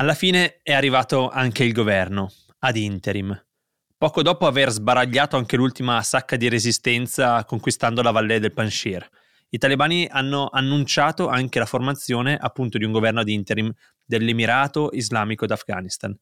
Alla fine è arrivato anche il governo, ad interim, poco dopo aver sbaragliato anche l'ultima sacca di resistenza conquistando la valle del Panjshir. I talebani hanno annunciato anche la formazione appunto di un governo ad interim dell'Emirato Islamico d'Afghanistan.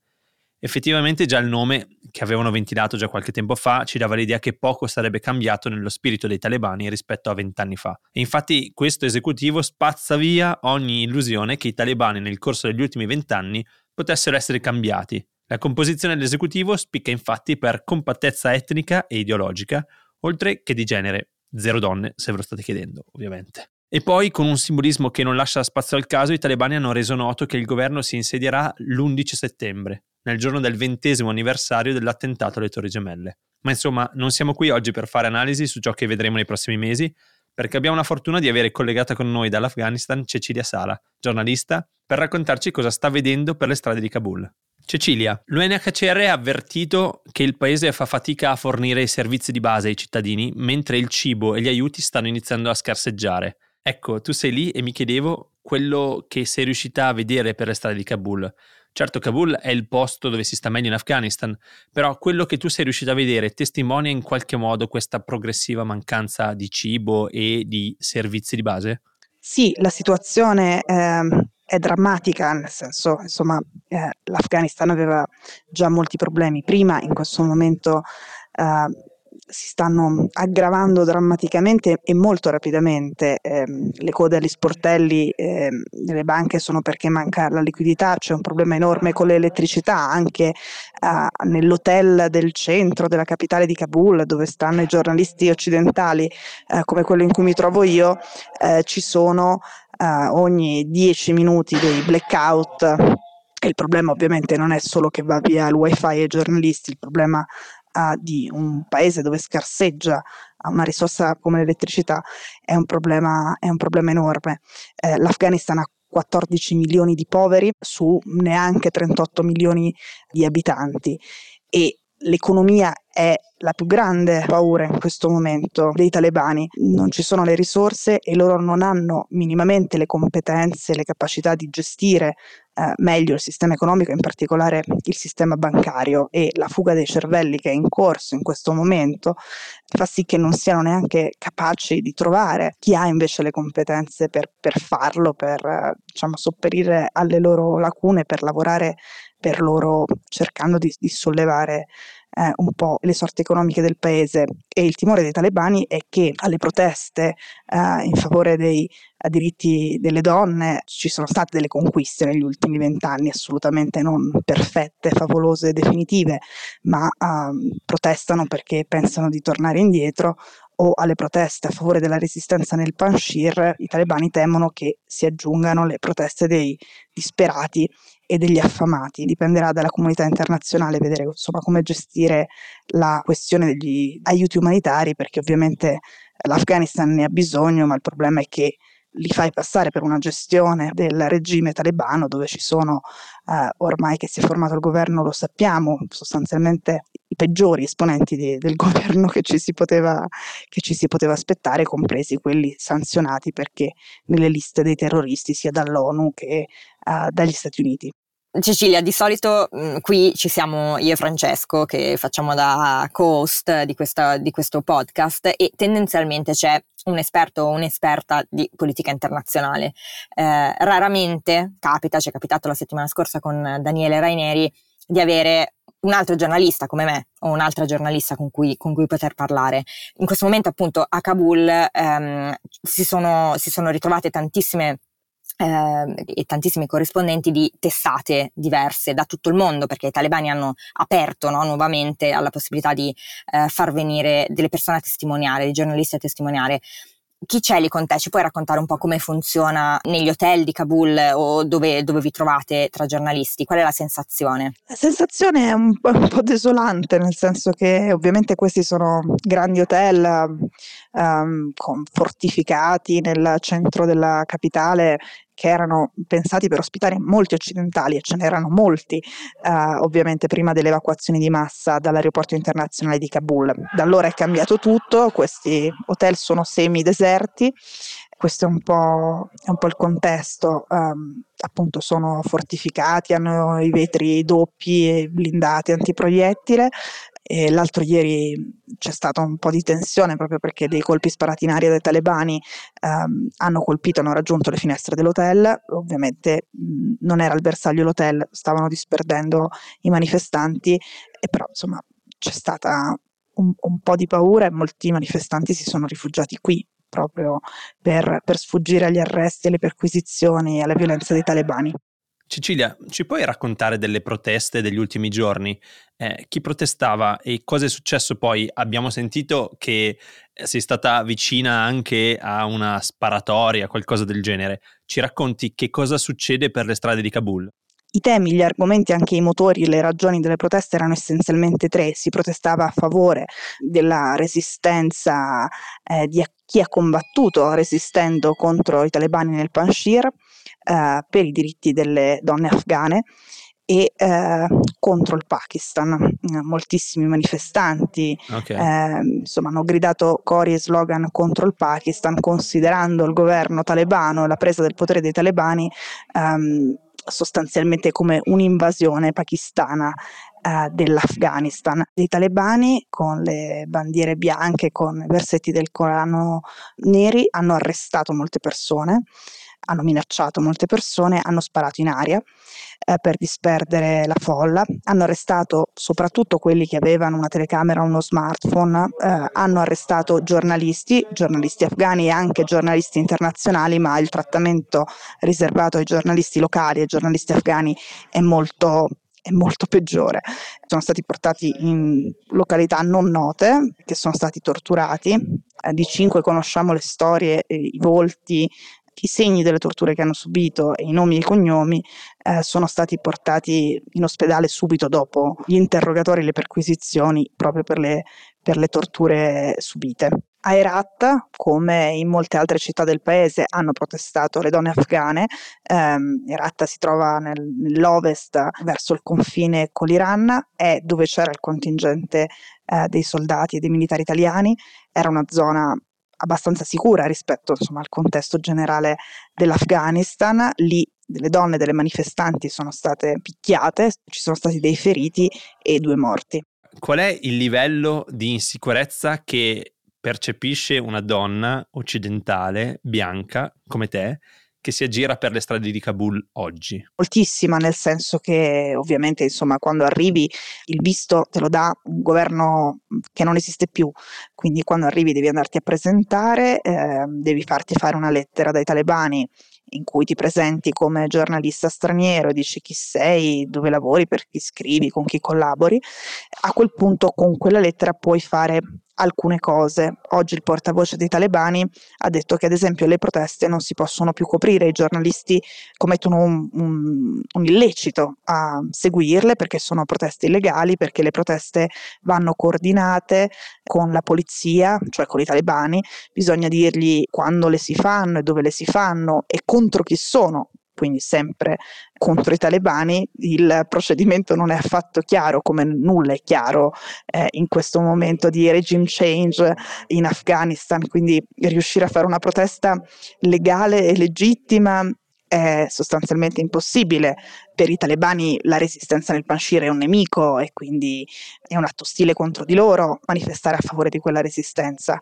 Effettivamente già il nome, che avevano ventilato già qualche tempo fa, ci dava l'idea che poco sarebbe cambiato nello spirito dei talebani rispetto a vent'anni fa. E infatti questo esecutivo spazza via ogni illusione che i talebani nel corso degli ultimi vent'anni potessero essere cambiati. La composizione dell'esecutivo spicca infatti per compattezza etnica e ideologica, oltre che di genere. Zero donne, se ve lo state chiedendo, ovviamente. E poi, con un simbolismo che non lascia spazio al caso, i talebani hanno reso noto che il governo si insedierà l'11 settembre, nel giorno del ventesimo anniversario dell'attentato alle Torri Gemelle. Ma insomma, non siamo qui oggi per fare analisi su ciò che vedremo nei prossimi mesi, perché abbiamo la fortuna di avere collegata con noi dall'Afghanistan Cecilia Sala, giornalista, per raccontarci cosa sta vedendo per le strade di Kabul. Cecilia, l'UNHCR ha avvertito che il paese fa fatica a fornire i servizi di base ai cittadini, mentre il cibo e gli aiuti stanno iniziando a scarseggiare. Ecco, tu sei lì e mi chiedevo quello che sei riuscita a vedere per le strade di Kabul. Certo, Kabul è il posto dove si sta meglio in Afghanistan, però quello che tu sei riuscito a vedere testimonia in qualche modo questa progressiva mancanza di cibo e di servizi di base? Sì, la situazione eh, è drammatica, nel senso, insomma, eh, l'Afghanistan aveva già molti problemi prima, in questo momento eh, si stanno aggravando drammaticamente e molto rapidamente. Eh, le code agli sportelli eh, nelle banche sono perché manca la liquidità, c'è un problema enorme con l'elettricità, anche eh, nell'hotel del centro della capitale di Kabul, dove stanno i giornalisti occidentali, eh, come quello in cui mi trovo io, eh, ci sono eh, ogni 10 minuti dei blackout. Il problema ovviamente non è solo che va via il wifi ai giornalisti, il problema uh, di un paese dove scarseggia una risorsa come l'elettricità è un problema, è un problema enorme. Eh, L'Afghanistan ha 14 milioni di poveri su neanche 38 milioni di abitanti e l'economia è la più grande paura in questo momento dei talebani. Non ci sono le risorse e loro non hanno minimamente le competenze, le capacità di gestire eh, meglio il sistema economico, in particolare il sistema bancario e la fuga dei cervelli che è in corso in questo momento fa sì che non siano neanche capaci di trovare chi ha invece le competenze per, per farlo, per eh, diciamo, sopperire alle loro lacune, per lavorare per loro cercando di, di sollevare eh, un po' le sorti economiche del paese. E il timore dei talebani è che alle proteste eh, in favore dei eh, diritti delle donne ci sono state delle conquiste negli ultimi vent'anni, assolutamente non perfette, favolose, definitive, ma ehm, protestano perché pensano di tornare indietro o alle proteste a favore della resistenza nel Panjshir, i talebani temono che si aggiungano le proteste dei disperati e degli affamati. Dipenderà dalla comunità internazionale vedere insomma, come gestire la questione degli aiuti umanitari, perché ovviamente l'Afghanistan ne ha bisogno, ma il problema è che li fai passare per una gestione del regime talebano dove ci sono eh, ormai che si è formato il governo, lo sappiamo, sostanzialmente i peggiori esponenti di, del governo che ci, poteva, che ci, si poteva, aspettare, compresi quelli sanzionati perché nelle liste dei terroristi sia dall'ONU che eh, dagli Stati Uniti. Cecilia, di solito mh, mm, qui ci siamo io e Francesco che facciamo da co-host di, questa, di questo podcast e tendenzialmente c'è un esperto o un'esperta di politica internazionale. Eh, raramente capita, ci è capitato la settimana scorsa con Daniele Raineri, di avere un altro giornalista come me o un'altra giornalista con cui, con cui poter parlare. In questo momento appunto a Kabul ehm, si, sono, si sono ritrovate tantissime eh, e tantissimi corrispondenti di testate diverse da tutto il mondo perché i talebani hanno aperto no, nuovamente alla possibilità di eh, far venire delle persone a testimoniare, dei giornalisti a testimoniare chi c'è lì con te? Ci puoi raccontare un po' come funziona negli hotel di Kabul o dove, dove vi trovate tra giornalisti? Qual è la sensazione? La sensazione è un po', un po desolante, nel senso che ovviamente questi sono grandi hotel um, fortificati nel centro della capitale che erano pensati per ospitare molti occidentali e ce n'erano molti eh, ovviamente prima delle evacuazioni di massa dall'aeroporto internazionale di Kabul. Da allora è cambiato tutto, questi hotel sono semi deserti questo è un po', è un po il contesto, um, appunto sono fortificati, hanno i vetri doppi e blindati antiproiettile e l'altro ieri c'è stata un po' di tensione proprio perché dei colpi sparati in aria dai talebani um, hanno colpito, hanno raggiunto le finestre dell'hotel, ovviamente mh, non era il bersaglio l'hotel, stavano disperdendo i manifestanti e però insomma c'è stata un, un po' di paura e molti manifestanti si sono rifugiati qui proprio per, per sfuggire agli arresti, alle perquisizioni e alla violenza dei talebani. Cecilia, ci puoi raccontare delle proteste degli ultimi giorni? Eh, chi protestava e cosa è successo poi? Abbiamo sentito che eh, sei stata vicina anche a una sparatoria, qualcosa del genere. Ci racconti che cosa succede per le strade di Kabul? I temi, gli argomenti, anche i motori, le ragioni delle proteste erano essenzialmente tre. Si protestava a favore della resistenza eh, di chi ha combattuto resistendo contro i talebani nel Panjshir eh, per i diritti delle donne afghane e eh, contro il Pakistan. Moltissimi manifestanti okay. eh, insomma, hanno gridato cori e slogan contro il Pakistan, considerando il governo talebano e la presa del potere dei talebani ehm, sostanzialmente come un'invasione pakistana eh, dell'Afghanistan. Dei talebani con le bandiere bianche, con i versetti del Corano neri, hanno arrestato molte persone, hanno minacciato molte persone, hanno sparato in aria eh, per disperdere la folla, hanno arrestato soprattutto quelli che avevano una telecamera o uno smartphone, eh, hanno arrestato giornalisti, giornalisti afghani e anche giornalisti internazionali, ma il trattamento riservato ai giornalisti locali e ai giornalisti afghani è molto molto peggiore. Sono stati portati in località non note, che sono stati torturati. Eh, di cinque conosciamo le storie, i volti, i segni delle torture che hanno subito e i nomi e i cognomi eh, sono stati portati in ospedale subito dopo gli interrogatori e le perquisizioni proprio per le, per le torture subite. A Herat, come in molte altre città del paese, hanno protestato le donne afghane. Um, Herat si trova nel, nell'ovest verso il confine con l'Iran, è dove c'era il contingente uh, dei soldati e dei militari italiani. Era una zona abbastanza sicura rispetto insomma, al contesto generale dell'Afghanistan. Lì delle donne, delle manifestanti sono state picchiate, ci sono stati dei feriti e due morti. Qual è il livello di insicurezza che percepisce una donna occidentale, bianca, come te, che si aggira per le strade di Kabul oggi? Moltissima, nel senso che ovviamente insomma quando arrivi il visto te lo dà un governo che non esiste più, quindi quando arrivi devi andarti a presentare, eh, devi farti fare una lettera dai talebani in cui ti presenti come giornalista straniero, dici chi sei, dove lavori, per chi scrivi, con chi collabori, a quel punto con quella lettera puoi fare alcune cose. Oggi il portavoce dei talebani ha detto che ad esempio le proteste non si possono più coprire, i giornalisti commettono un, un, un, illecito a seguirle perché sono proteste illegali, perché le proteste vanno coordinate con la polizia, cioè con i talebani, bisogna dirgli quando le si fanno e dove le si fanno e contro chi sono quindi sempre contro i talebani, il procedimento non è affatto chiaro, come nulla è chiaro eh, in questo momento di regime change in Afghanistan, quindi riuscire a fare una protesta legale e legittima è sostanzialmente impossibile. Per i talebani la resistenza nel Panshir è un nemico e quindi è un atto ostile contro di loro manifestare a favore di quella resistenza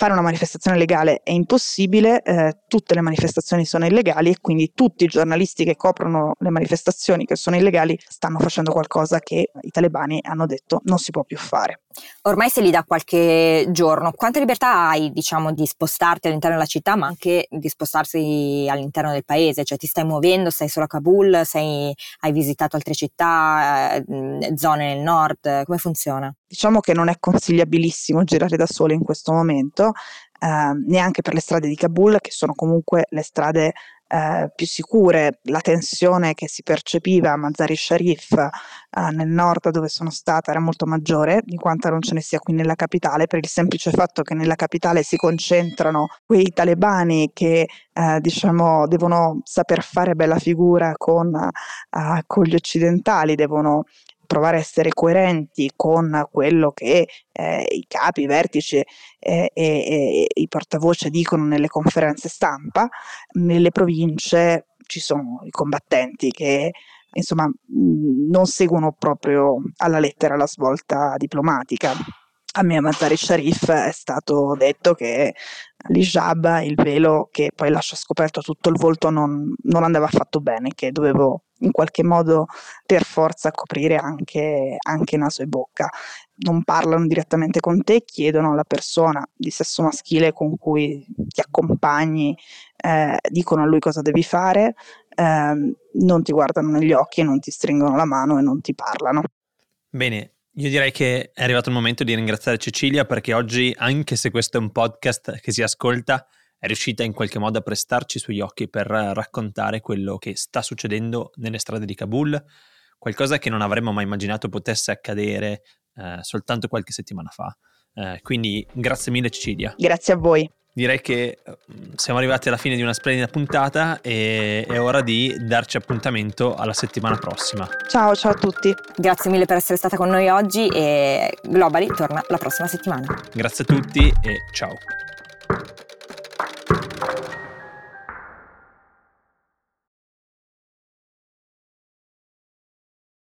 fare una manifestazione legale è impossibile, eh, tutte le manifestazioni sono illegali e quindi tutti i giornalisti che coprono le manifestazioni che sono illegali stanno facendo qualcosa che i talebani hanno detto non si può più fare. Ormai sei lì da qualche giorno, quanta libertà hai diciamo di spostarti all'interno della città ma anche di spostarsi all'interno del paese, cioè ti stai muovendo, sei solo a Kabul, sei, hai visitato altre città, eh, zone nel nord, come funziona? Diciamo che non è consigliabilissimo girare da sole in questo momento, esempio, eh, neanche per le strade di Kabul, che sono comunque le strade eh, più sicure. La tensione che si percepiva a Mazari Sharif eh, nel nord dove sono stata era molto maggiore di quanto non ce ne sia qui nella capitale, per il semplice fatto che nella capitale si concentrano quei talebani che eh, diciamo devono saper fare bella figura con, eh, con gli occidentali, devono provare a essere coerenti con quello che eh, i capi, i vertici eh, e, e, i portavoce dicono nelle conferenze stampa, nelle province ci sono i combattenti che insomma non seguono proprio alla lettera la svolta diplomatica. A me a Mazari Sharif è stato detto che l'hijab, il velo che poi lascia scoperto tutto il volto, non, non andava affatto bene, che dovevo in qualche modo per forza coprire anche, anche naso e bocca. Non parlano direttamente con te, chiedono alla persona di sesso maschile con cui ti accompagni, eh, dicono a lui cosa devi fare, eh, non ti guardano negli occhi, non ti stringono la mano e non ti parlano. Bene, io direi che è arrivato il momento di ringraziare Cecilia perché oggi, anche se questo è un podcast che si ascolta, è riuscita in qualche modo a prestarci sugli occhi per raccontare quello che sta succedendo nelle strade di Kabul, qualcosa che non avremmo mai immaginato potesse accadere eh, soltanto qualche settimana fa. Eh, quindi grazie mille Cecilia. Grazie a voi. Direi che eh, siamo arrivati alla fine di una splendida puntata e è ora di darci appuntamento alla settimana prossima. Ciao, ciao a tutti. Grazie mille per essere stata con noi oggi e Globally torna la prossima settimana. Grazie a tutti e ciao.